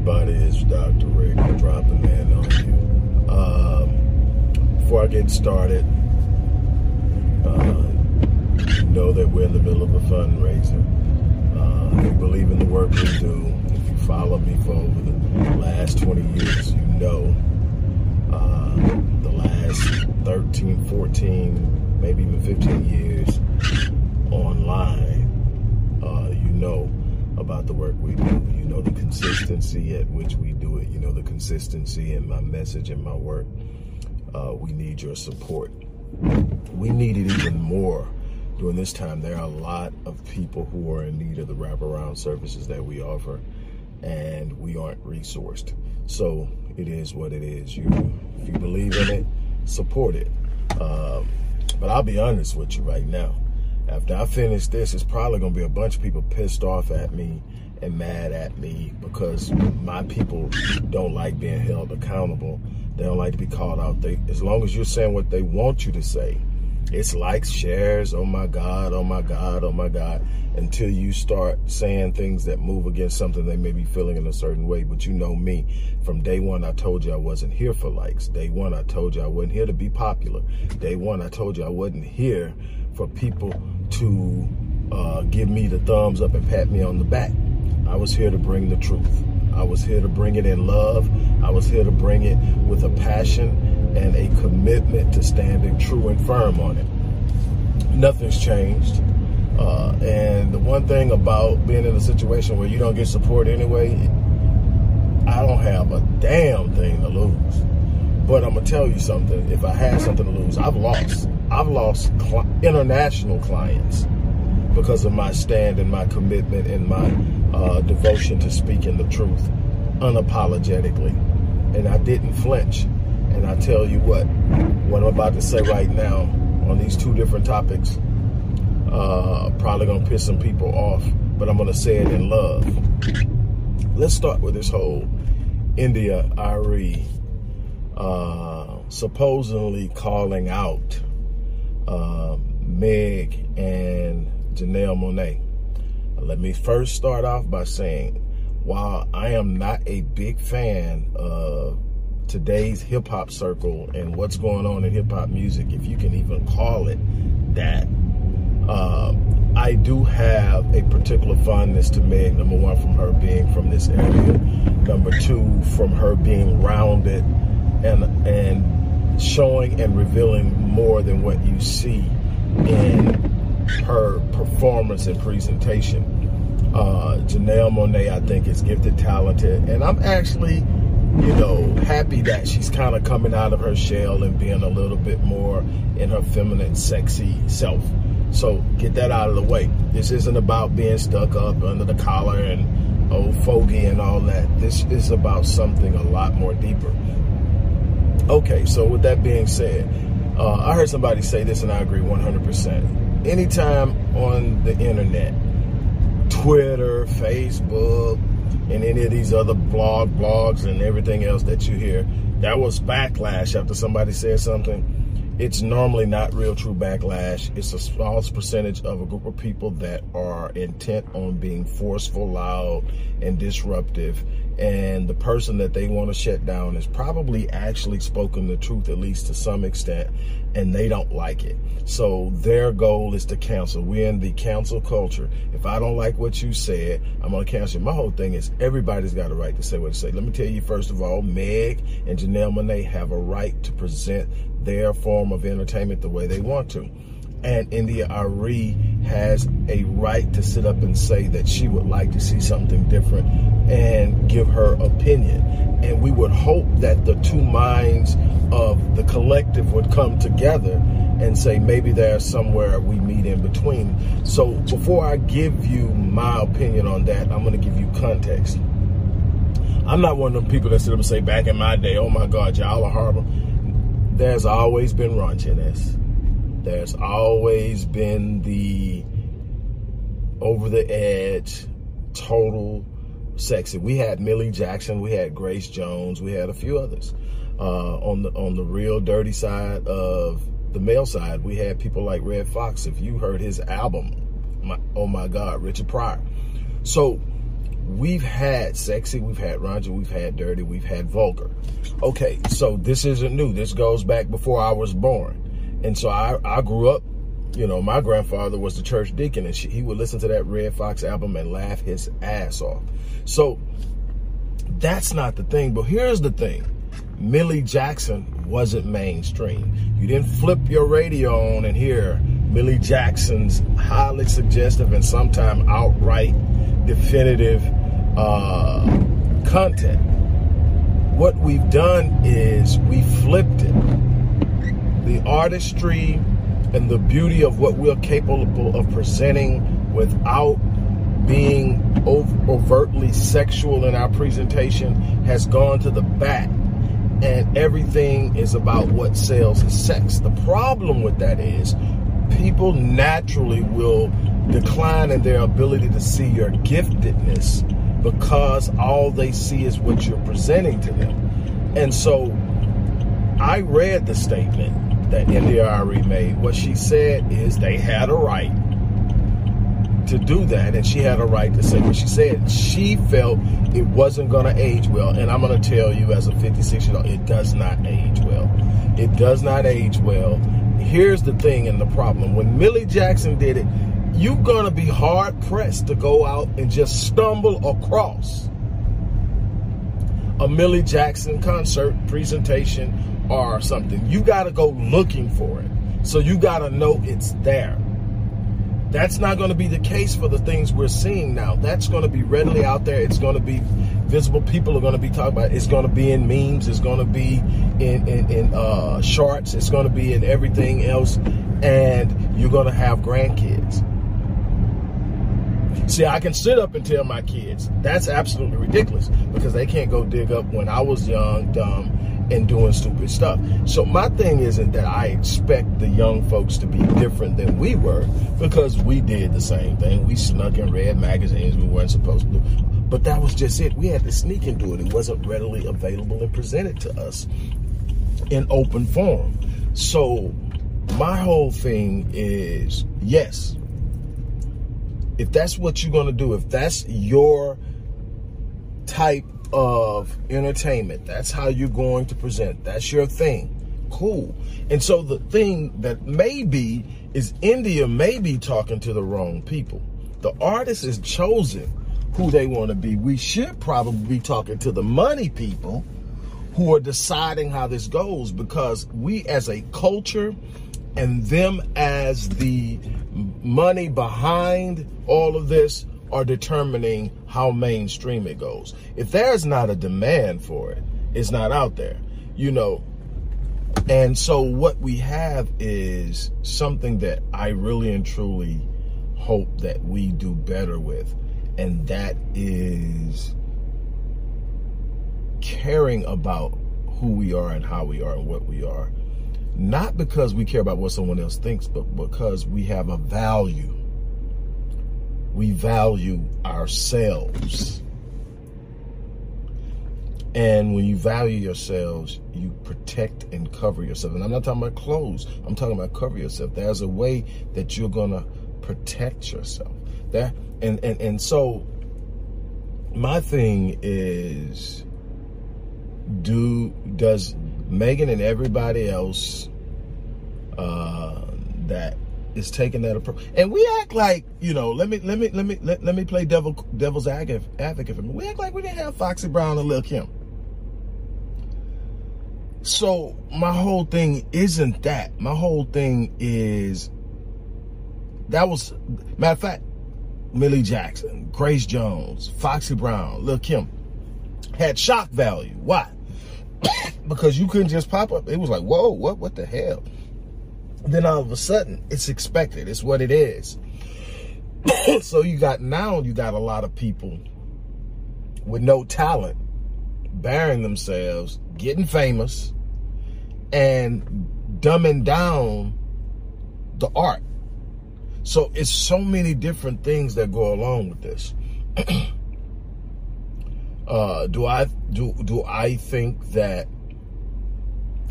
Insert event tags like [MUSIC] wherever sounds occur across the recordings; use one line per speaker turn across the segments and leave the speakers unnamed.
everybody? It's Dr. Rick dropping in on you. Um, before I get started, uh, know that we're in the middle of a fundraiser. Uh, you believe in the work we do, if you follow me for over the last 20 years, you know uh, the last 13, 14, maybe even 15 years online, uh, you know about the work we do. Know the consistency at which we do it. You know the consistency in my message and my work. Uh, we need your support. We need it even more during this time. There are a lot of people who are in need of the wraparound services that we offer, and we aren't resourced. So it is what it is. You, if you believe in it, support it. Um, but I'll be honest with you right now after I finish this, it's probably going to be a bunch of people pissed off at me and mad at me because my people don't like being held accountable. They don't like to be called out. They, as long as you're saying what they want you to say, it's likes, shares, oh my God, oh my God, oh my God, until you start saying things that move against something they may be feeling in a certain way. But you know me, from day one, I told you I wasn't here for likes. Day one, I told you I wasn't here to be popular. Day one, I told you I wasn't here for people to uh, give me the thumbs up and pat me on the back. I was here to bring the truth. I was here to bring it in love. I was here to bring it with a passion and a commitment to standing true and firm on it. Nothing's changed. Uh, and the one thing about being in a situation where you don't get support anyway, I don't have a damn thing to lose. But I'm gonna tell you something. If I had something to lose, I've lost. I've lost cl- international clients because of my stand and my commitment and my uh, devotion to speaking the truth unapologetically. And I didn't flinch. And I tell you what, what I'm about to say right now on these two different topics, uh, probably gonna piss some people off, but I'm gonna say it in love. Let's start with this whole India.Arie uh, supposedly calling out uh, Meg and Janelle Monáe. Let me first start off by saying, while I am not a big fan of today's hip hop circle and what's going on in hip hop music, if you can even call it that, uh, I do have a particular fondness to Meg. Number one, from her being from this area. Number two, from her being rounded and and showing and revealing more than what you see in her performance and presentation. Uh, Janelle Monáe, I think, is gifted, talented, and I'm actually, you know, happy that she's kind of coming out of her shell and being a little bit more in her feminine, sexy self. So get that out of the way. This isn't about being stuck up under the collar and old fogey and all that. This is about something a lot more deeper. Okay, so with that being said, uh, I heard somebody say this and I agree 100%. Anytime on the internet, Twitter, Facebook, and any of these other blog blogs and everything else that you hear, that was backlash after somebody said something it's normally not real true backlash. It's a small percentage of a group of people that are intent on being forceful, loud, and disruptive. And the person that they want to shut down is probably actually spoken the truth, at least to some extent, and they don't like it. So their goal is to cancel. We're in the cancel culture. If I don't like what you said, I'm going to cancel. My whole thing is everybody's got a right to say what they say. Let me tell you, first of all, Meg and Janelle Monáe have a right to present their form of entertainment the way they want to. And India.Arie has a right to sit up and say that she would like to see something different and give her opinion. And we would hope that the two minds of the collective would come together and say maybe there's somewhere we meet in between. So before I give you my opinion on that, I'm going to give you context. I'm not one of them people that sit up and say back in my day, oh my God, y'all are horrible there's always been raunchiness. There's always been the over the edge, total sexy. We had Millie Jackson, we had Grace Jones, we had a few others. Uh, on the on the real dirty side of the male side, we had people like Redd Foxx. If you heard his album, my, oh my God, Richard Pryor. So we've had sexy, we've had raunchy, we've had dirty, we've had vulgar. Okay, so this isn't new. This goes back before I was born. And so I, I grew up, you know, my grandfather was the church deacon and she, he would listen to that Redd Foxx album and laugh his ass off. So that's not the thing. But here's the thing. Millie Jackson wasn't mainstream. You didn't flip your radio on and hear Millie Jackson's highly suggestive and sometimes outright definitive uh, content. What we've done is we flipped it. The artistry and the beauty of what we're capable of presenting without being overtly sexual in our presentation has gone to the back and everything is about what sells is sex. The problem with that is people naturally will decline in their ability to see your giftedness because all they see is what you're presenting to them. And so I read the statement that India.Arie made. What she said is they had a right to do that, and she had a right to say what she said. She felt it wasn't going to age well, and I'm going to tell you, as a 56 year old, it does not age well. It does not age well. Here's the thing and the problem: when Millie Jackson did it, you're going to be hard pressed to go out and just stumble across a Millie Jackson concert presentation or something. You got to go looking for it. So you got to know it's there. That's not going to be the case for the things we're seeing now. That's going to be readily out there. It's going to be visible. People are going to be talking about it. It's going to be in memes. It's going to be in, in, in uh, shorts. It's going to be in everything else. And you're going to have grandkids. See, I can sit up and tell my kids that's absolutely ridiculous because they can't go dig up when I was young, dumb, and doing stupid stuff. So my thing isn't that I expect the young folks to be different than we were because we did the same thing. We snuck and read magazines we weren't supposed to. But that was just it. We had to sneak and do it. It wasn't readily available and presented to us in open form. So my whole thing is yes, if that's what you're going to do, if that's your type of entertainment. That's how you're going to present. That's your thing. Cool. And so the thing that maybe is India may be talking to the wrong people. The artist is chosen who they want to be. We should probably be talking to the money people who are deciding how this goes because we as a culture and them as the money behind all of this are determining how mainstream it goes. If there's not a demand for it, it's not out there, you know. And so what we have is something that I really and truly hope that we do better with. And that is caring about who we are and how we are and what we are. Not because we care about what someone else thinks, but because we have a value we value ourselves. And when you value yourselves, you protect and cover yourself. And I'm not talking about clothes. I'm talking about cover yourself. There's a way that you're gonna protect yourself. That and and and so my thing is do does Megan and everybody else uh, that is taking that approach. And we act like, you know, let me let me let me let, let me play devil devil's advocate for me. We act like we didn't have Foxy Brown and Lil Kim. So my whole thing isn't that. My whole thing is that was matter of fact, Millie Jackson, Grace Jones, Foxy Brown, Lil Kim had shock value. Why? [COUGHS] because you couldn't just pop up. It was like, whoa, what what the hell? Then all of a sudden it's expected. It's what it is. [COUGHS] so you got now you got a lot of people with no talent bearing themselves, getting famous, and dumbing down the art. So it's so many different things that go along with this. [COUGHS] uh, do I do do I think that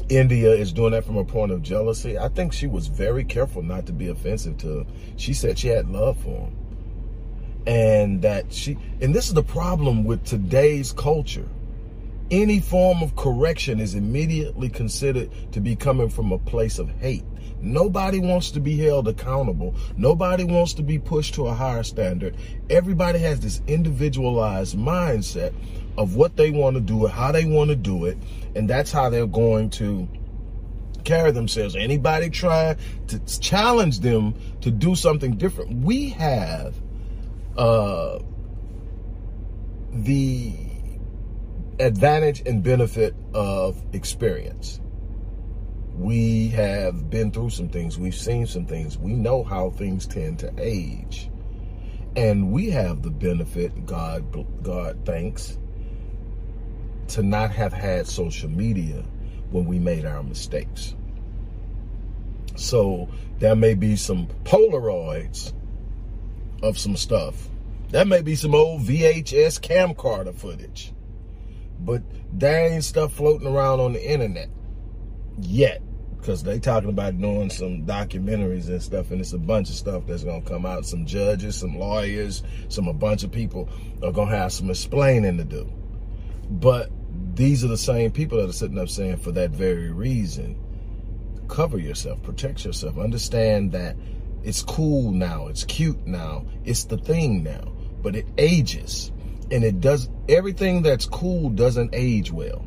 India is doing that from a point of jealousy. I think she was very careful not to be offensive to. him. She said she had love for him, and that she, and this is the problem with today's culture. Any form of correction is immediately considered to be coming from a place of hate. Nobody wants to be held accountable. Nobody wants to be pushed to a higher standard. Everybody has this individualized mindset of what they want to do, how they want to do it, and that's how they're going to carry themselves. Anybody trying to challenge them to do something different, we have uh, the advantage and benefit of experience. We have been through some things. We've seen some things. We know how things tend to age. And we have the benefit, God, God thanks, to not have had social media when we made our mistakes. So there may be some Polaroids of some stuff. That may be some old VHS camcorder footage. But there ain't stuff floating around on the internet yet. Because they talking about doing some documentaries and stuff, and it's a bunch of stuff that's gonna come out. Some judges, some lawyers, some a bunch of people are gonna have some explaining to do. But these are the same people that are sitting up saying for that very reason, cover yourself, protect yourself, understand that it's cool now, it's cute now, it's the thing now, but it ages and it does everything that's cool doesn't age well.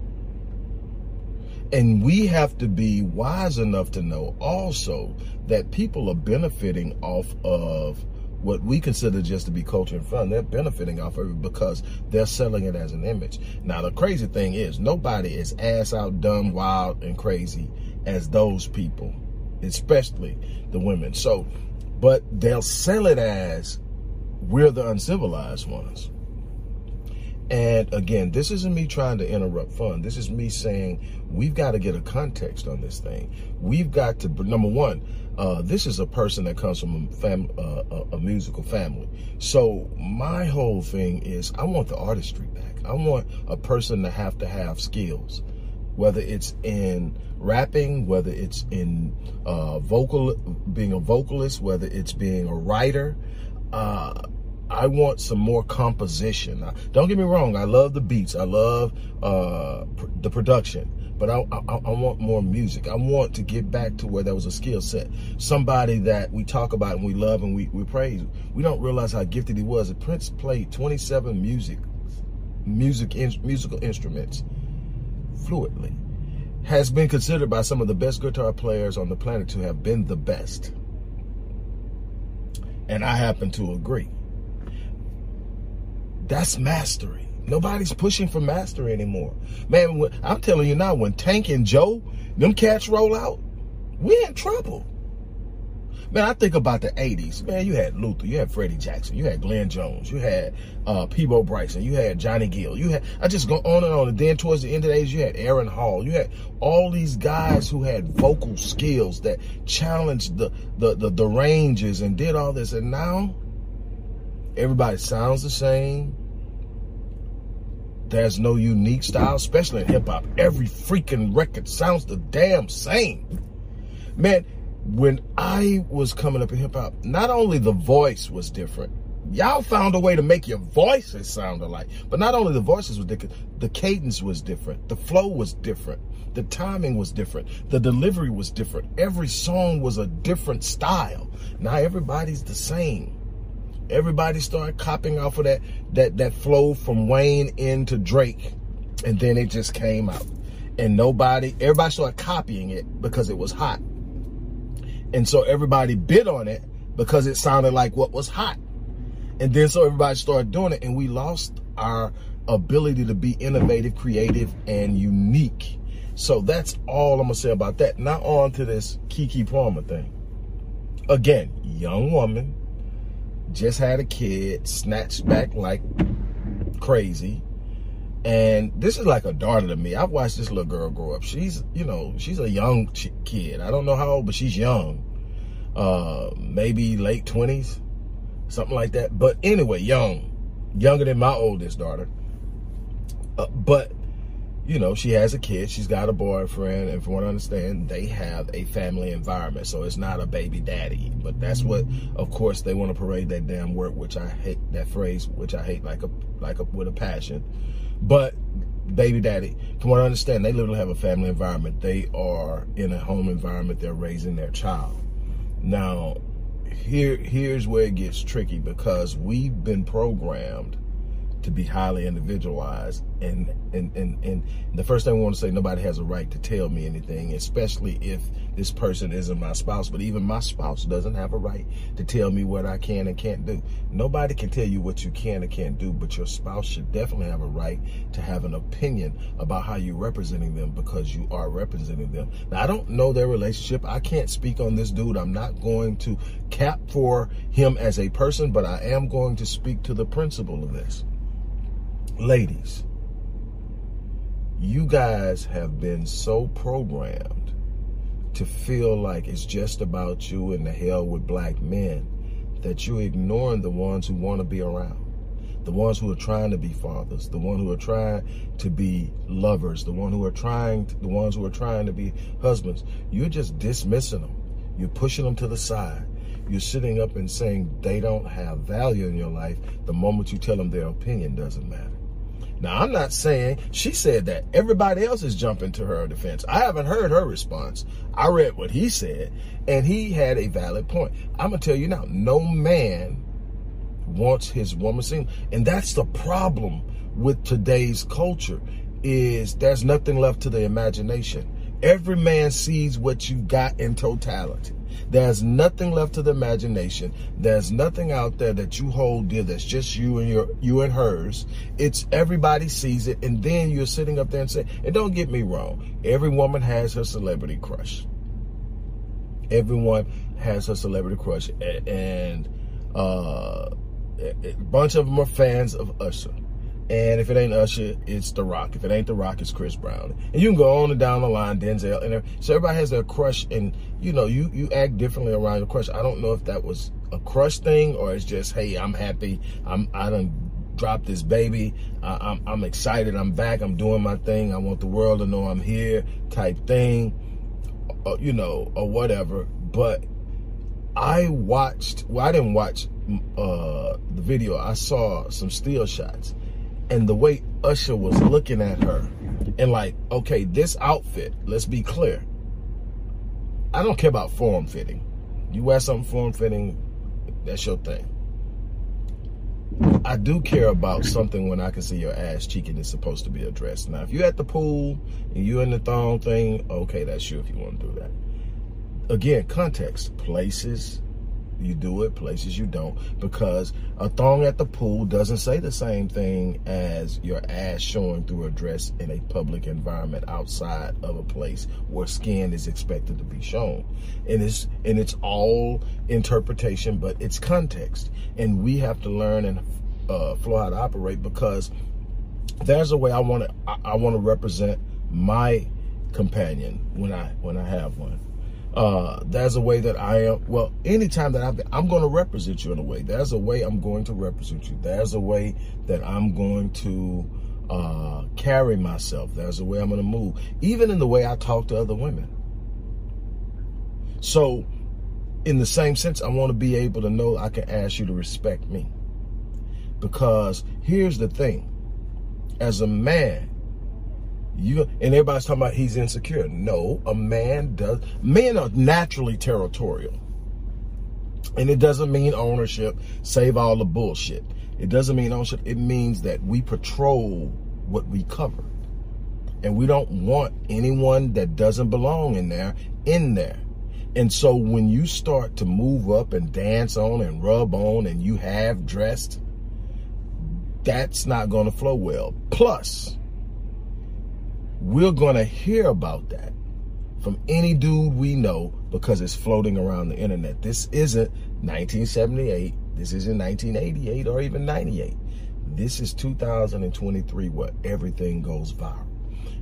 And we have to be wise enough to know also that people are benefiting off of what we consider just to be culture and fun. They're benefiting off of it because they're selling it as an image. Now, the crazy thing is nobody is ass out, dumb, wild, and crazy as those people, especially the women. So, but they'll sell it as we're the uncivilized ones. And again, this isn't me trying to interrupt fun. This is me saying we've got to get a context on this thing. We've got to, number one, uh, this is a person that comes from a, fam, uh, a, musical family. So my whole thing is I want the artistry back. I want a person to have to have skills, whether it's in rapping, whether it's in uh, vocal, being a vocalist, whether it's being a writer. I want some more composition. Don't get me wrong. I love the beats. I love uh, pr the production, but I, I, I, want more music. I want to get back to where there was a skill set. Somebody that we talk about and we love and we, we praise. We don't realize how gifted he was. Prince played 27 music, music, in, musical instruments fluently. Has been considered by some of the best guitar players on the planet to have been the best. And I happen to agree. That's mastery. Nobody's pushing for mastery anymore. Man, I'm telling you now, when Tank and Joe, them cats roll out, we in trouble. Man, I think about the 80s. Man, you had Luther, you had Freddie Jackson, you had Glenn Jones, you had uh, Peabo Bryson, you had Johnny Gill, you had, I just go on and on. And then towards the end of the age, you had Aaron Hall, you had all these guys who had vocal skills that challenged the, the, the, the ranges and did all this. And now, everybody sounds the same there's no unique style, especially in hip hop. Every freaking record sounds the damn same. Man, when I was coming up in hip hop, not only the voice was different, y'all found a way to make your voices sound alike. But not only the voices were different, the cadence was different, the flow was different, the timing was different, the delivery was different. Every song was a different style. Now everybody's the same. Everybody started copying off of that that that flow from Wayne into Drake, and then it just came out, and nobody, everybody started copying it because it was hot, and so everybody bid on it because it sounded like what was hot, and then so everybody started doing it, and we lost our ability to be innovative, creative, and unique. So that's all I'm gonna say about that. Now on to this Keke Palmer thing. Again, young woman, just had a kid, snatched back like crazy. And this is like a daughter to me. I've watched this little girl grow up. She's, you know, she's a young kid. I don't know how old, but she's young. Uh, maybe late 20s, something like that. But anyway, young, younger than my oldest daughter. Uh, but you know, she has a kid, she's got a boyfriend, and from what I understand, they have a family environment. So it's not a baby daddy. But that's what, of course, they want to parade that damn word, which I hate that phrase, which I hate like a like a with a passion. But baby daddy, from what I understand, they literally have a family environment. They are in a home environment, they're raising their child. Now, here here's where it gets tricky because we've been programmed to be highly individualized. And, and, and, and the first thing I want to say, nobody has a right to tell me anything, especially if this person isn't my spouse. But even my spouse doesn't have a right to tell me what I can and can't do. Nobody can tell you what you can and can't do, but your spouse should definitely have a right to have an opinion about how you're representing them because you are representing them. Now, I don't know their relationship. I can't speak on this dude. I'm not going to cap for him as a person, but I am going to speak to the principle of this ladies, you guys have been so programmed to feel like it's just about you and the hell with black men that you're ignoring the ones who want to be around. The ones who are trying to be fathers, the ones who are trying to be lovers, the one who are trying, to, the ones who are trying to be husbands. You're just dismissing them. You're pushing them to the side. You're sitting up and saying they don't have value in your life the moment you tell them their opinion doesn't matter. Now, I'm not saying she said that. Everybody else is jumping to her defense. I haven't heard her response. I read what he said, and he had a valid point. I'm going to tell you now, no man wants his woman seen. And that's the problem with today's culture is there's nothing left to the imagination. Every man sees what you got in totality. There's nothing left to the imagination. There's nothing out there that you hold dear that's just you and your you and hers. It's everybody sees it, and then you're sitting up there and saying, and don't get me wrong, every woman has her celebrity crush. Everyone has her celebrity crush, and uh, a bunch of them are fans of Usher. And if it ain't Usher, it's The Rock. If it ain't The Rock, it's Chris Brown. And you can go on and down the line, Denzel. And so everybody has their crush, and you know, you you act differently around your crush. I don't know if that was a crush thing or it's just, hey, I'm happy. I'm I done dropped this baby. I, I'm I'm excited. I'm back. I'm doing my thing. I want the world to know I'm here, type thing. Uh, you know, or whatever. But I watched. Well, I didn't watch uh, the video. I saw some still shots and the way Usher was looking at her and like, okay, this outfit, let's be clear. I don't care about form fitting. You wear something form fitting, that's your thing. I do care about something when I can see your ass cheek and it's supposed to be addressed. Now, if you're at the pool and you're in the thong thing, okay, that's you if you want to do that. Again, context, places, you do it, places you don't, because a thong at the pool doesn't say the same thing as your ass showing through a dress in a public environment outside of a place where skin is expected to be shown. And it's and it's all interpretation, but it's context. And we have to learn and uh, flow how to operate because there's a way I want to I, I want to represent my companion when I when I have one uh, there's a way that I am, well, anytime that I've I'm going to represent you in a way. There's a way I'm going to represent you. There's a way that I'm going to uh, carry myself. There's a way I'm going to move, even in the way I talk to other women. So, in the same sense, I want to be able to know I can ask you to respect me. Because here's the thing as a man, you and everybody's talking about he's insecure. No, a man does. Men are naturally territorial. And it doesn't mean ownership, save all the bullshit. It doesn't mean ownership. It means that we patrol what we cover. And we don't want anyone that doesn't belong in there in there. And so when you start to move up and dance on and rub on and you have dressed, that's not going to flow well. Plus, we're going to hear about that from any dude we know because it's floating around the internet. This isn't 1978. This isn't 1988 or even 98. This is 2023 where everything goes viral.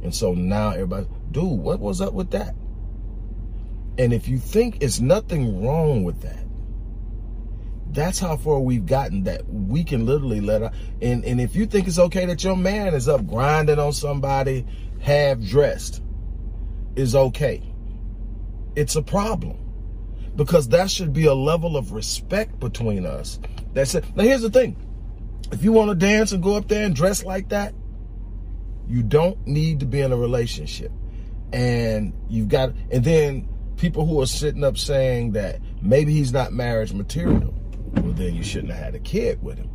And so now everybody, dude, what was up with that? And if you think it's nothing wrong with that, That's how far we've gotten that we can literally let her. And, and if you think it's okay that your man is up grinding on somebody half dressed, is okay. It's a problem because that should be a level of respect between us. That's it. Now, here's the thing if you want to dance and go up there and dress like that, you don't need to be in a relationship. And you've got, and then people who are sitting up saying that maybe he's not marriage material, well, then you shouldn't have had a kid with him.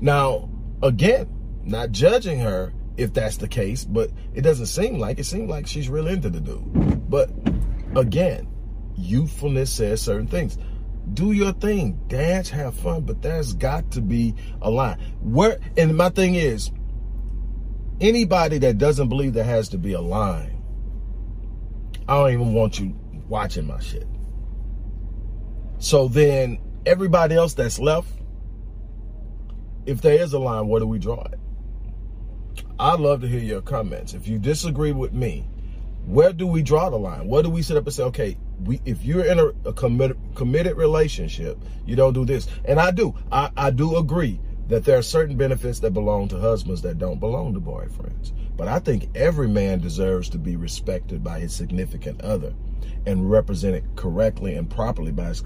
Now, again, not judging her if that's the case, but it doesn't seem like it seems like she's really into the dude. But again, youthfulness says certain things. Do your thing, dance, have fun, but there's got to be a line. Where and my thing is, anybody that doesn't believe there has to be a line, I don't even want you watching my shit. So then everybody else that's left, if there is a line, where do we draw it? I'd love to hear your comments. If you disagree with me, where do we draw the line? Where do we sit up and say, okay, we if you're in a, a committed committed relationship, you don't do this. And I do. I, I do agree that there are certain benefits that belong to husbands that don't belong to boyfriends. But I think every man deserves to be respected by his significant other and represented correctly and properly by his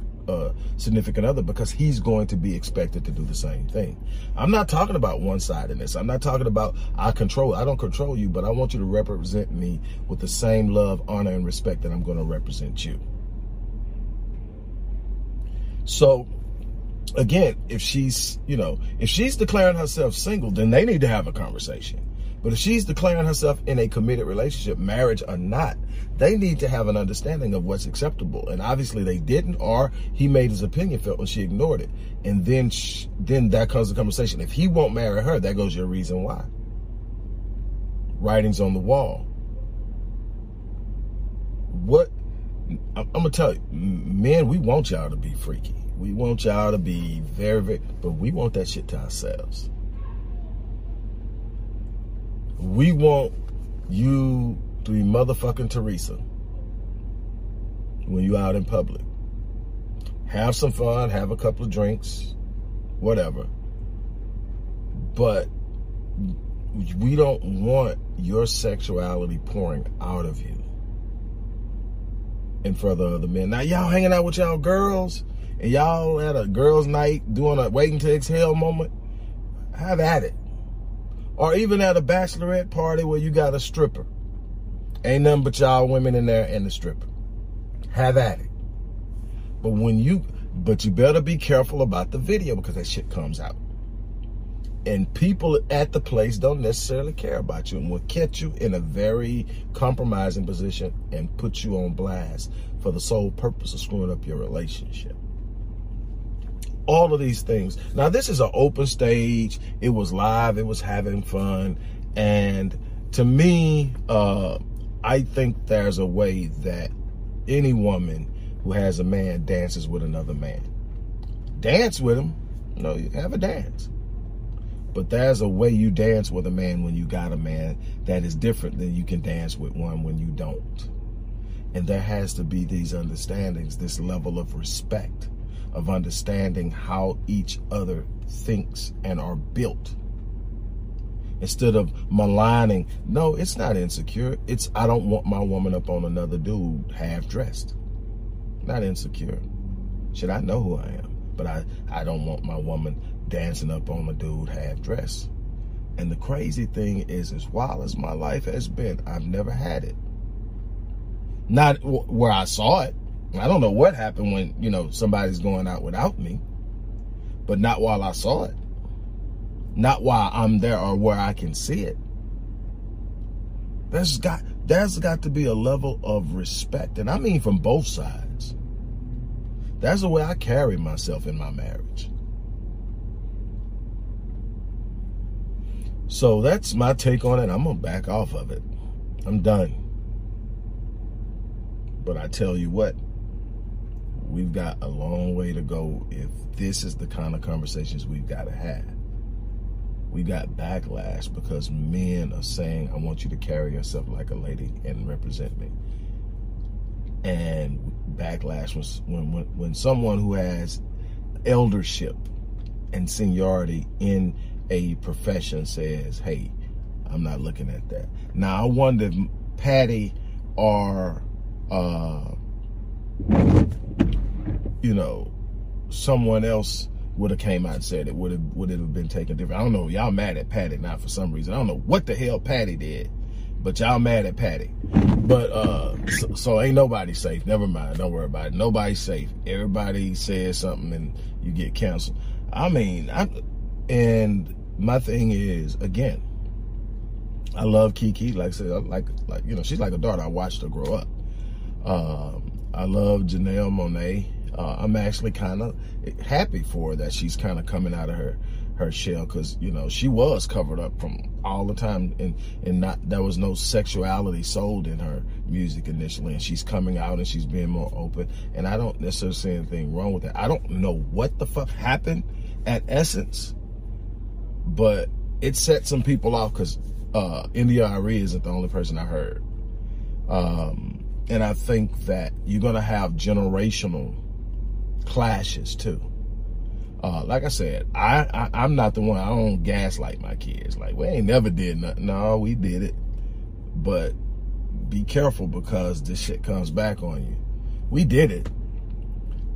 significant other because he's going to be expected to do the same thing. I'm not talking about one side in this. I'm not talking about I control. I don't control you, but I want you to represent me with the same love, honor, and respect that I'm going to represent you. So again, if she's, you know, if she's declaring herself single, then they need to have a conversation. But if she's declaring herself in a committed relationship, marriage or not, they need to have an understanding of what's acceptable. And obviously they didn't, or he made his opinion felt and she ignored it. And then, she, then that comes the conversation. If he won't marry her, that goes your reason why. Writings on the wall. What, I'm, gonna tell you, men, we want y'all to be freaky. We want y'all to be very, very, but we want that shit to ourselves. We want you to be motherfucking Teresa when you out in public. Have some fun, have a couple of drinks, whatever. But we don't want your sexuality pouring out of you in front of other men. Now y'all hanging out with y'all girls and y'all at a girls' night doing a waiting to exhale moment. Have at it or even at a bachelorette party where you got a stripper. Ain't nothing but y'all women in there and the stripper. Have at it. But when you, but you better be careful about the video because that shit comes out. And people at the place don't necessarily care about you and will catch you in a very compromising position and put you on blast for the sole purpose of screwing up your relationship all of these things. Now, this is an open stage. It was live. It was having fun. And to me, uh, I think there's a way that any woman who has a man dances with another man. Dance with him. No, you have a dance. But there's a way you dance with a man when you got a man that is different than you can dance with one when you don't. And there has to be these understandings, this level of respect of understanding how each other thinks and are built. Instead of maligning, no, it's not insecure. It's I don't want my woman up on another dude half dressed. Not insecure. Should I know who I am? But I, I don't want my woman dancing up on a dude half dressed. And the crazy thing is, as wild as my life has been, I've never had it. Not where I saw it. I don't know what happened when, you know, somebody's going out without me, but not while I saw it. Not while I'm there or where I can see it. There's got, there's got to be a level of respect. And I mean from both sides. That's the way I carry myself in my marriage. So that's my take on it. I'm to back off of it. I'm done. But I tell you what, we've got a long way to go if this is the kind of conversations we've got to have. We got backlash because men are saying, I want you to carry yourself like a lady and represent me. And backlash when when when someone who has eldership and seniority in a profession says, "Hey, I'm not looking at that." Now I wonder if Patty or uh, you know someone else would have came out and said it would have would it have been taken different. I don't know. Y'all mad at Patty now for some reason. I don't know what the hell Patty did, but y'all mad at Patty. But uh, so, so, ain't nobody safe. Never mind. Don't worry about it. Nobody's safe. Everybody says something and you get canceled. I mean, I and my thing is again. I love Keke. Like I said, like like you know, she's like a daughter. I watched her grow up. Um, I love Janelle Monáe uh, I'm actually kind of happy for her that she's kind of coming out of her her shell because you know she was covered up from all the time and and not there was no sexuality sold in her music initially and she's coming out and she's being more open and I don't necessarily see anything wrong with that. I don't know what the fuck happened at Essence, but it set some people off because uh, India.Arie isn't the only person I heard. Um, and I think that you're gonna have generational clashes too. Uh, like I said, I, I am not the one. I don't gaslight my kids. Like we ain't never did nothing. No, we did it, but be careful because this shit comes back on you. We did it.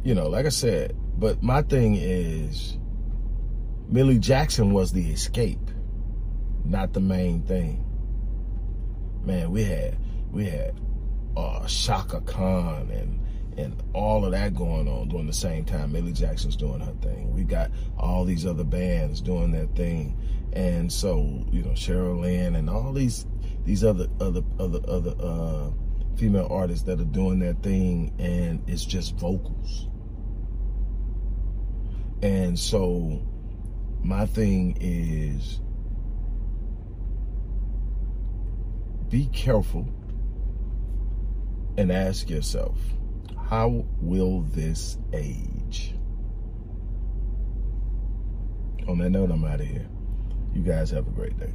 You know, like I said. But my thing is, Millie Jackson was the escape, not the main thing. Man, we had we had uh, Chaka Khan and and all of that going on during the same time Millie Jackson's doing her thing. We got all these other bands doing their thing. And so, you know, Cheryl Lynn and all these these other other other other uh female artists that are doing their thing and it's just vocals. And so my thing is be careful and ask yourself how will this age? On that note, I'm out of here. You guys have a great day.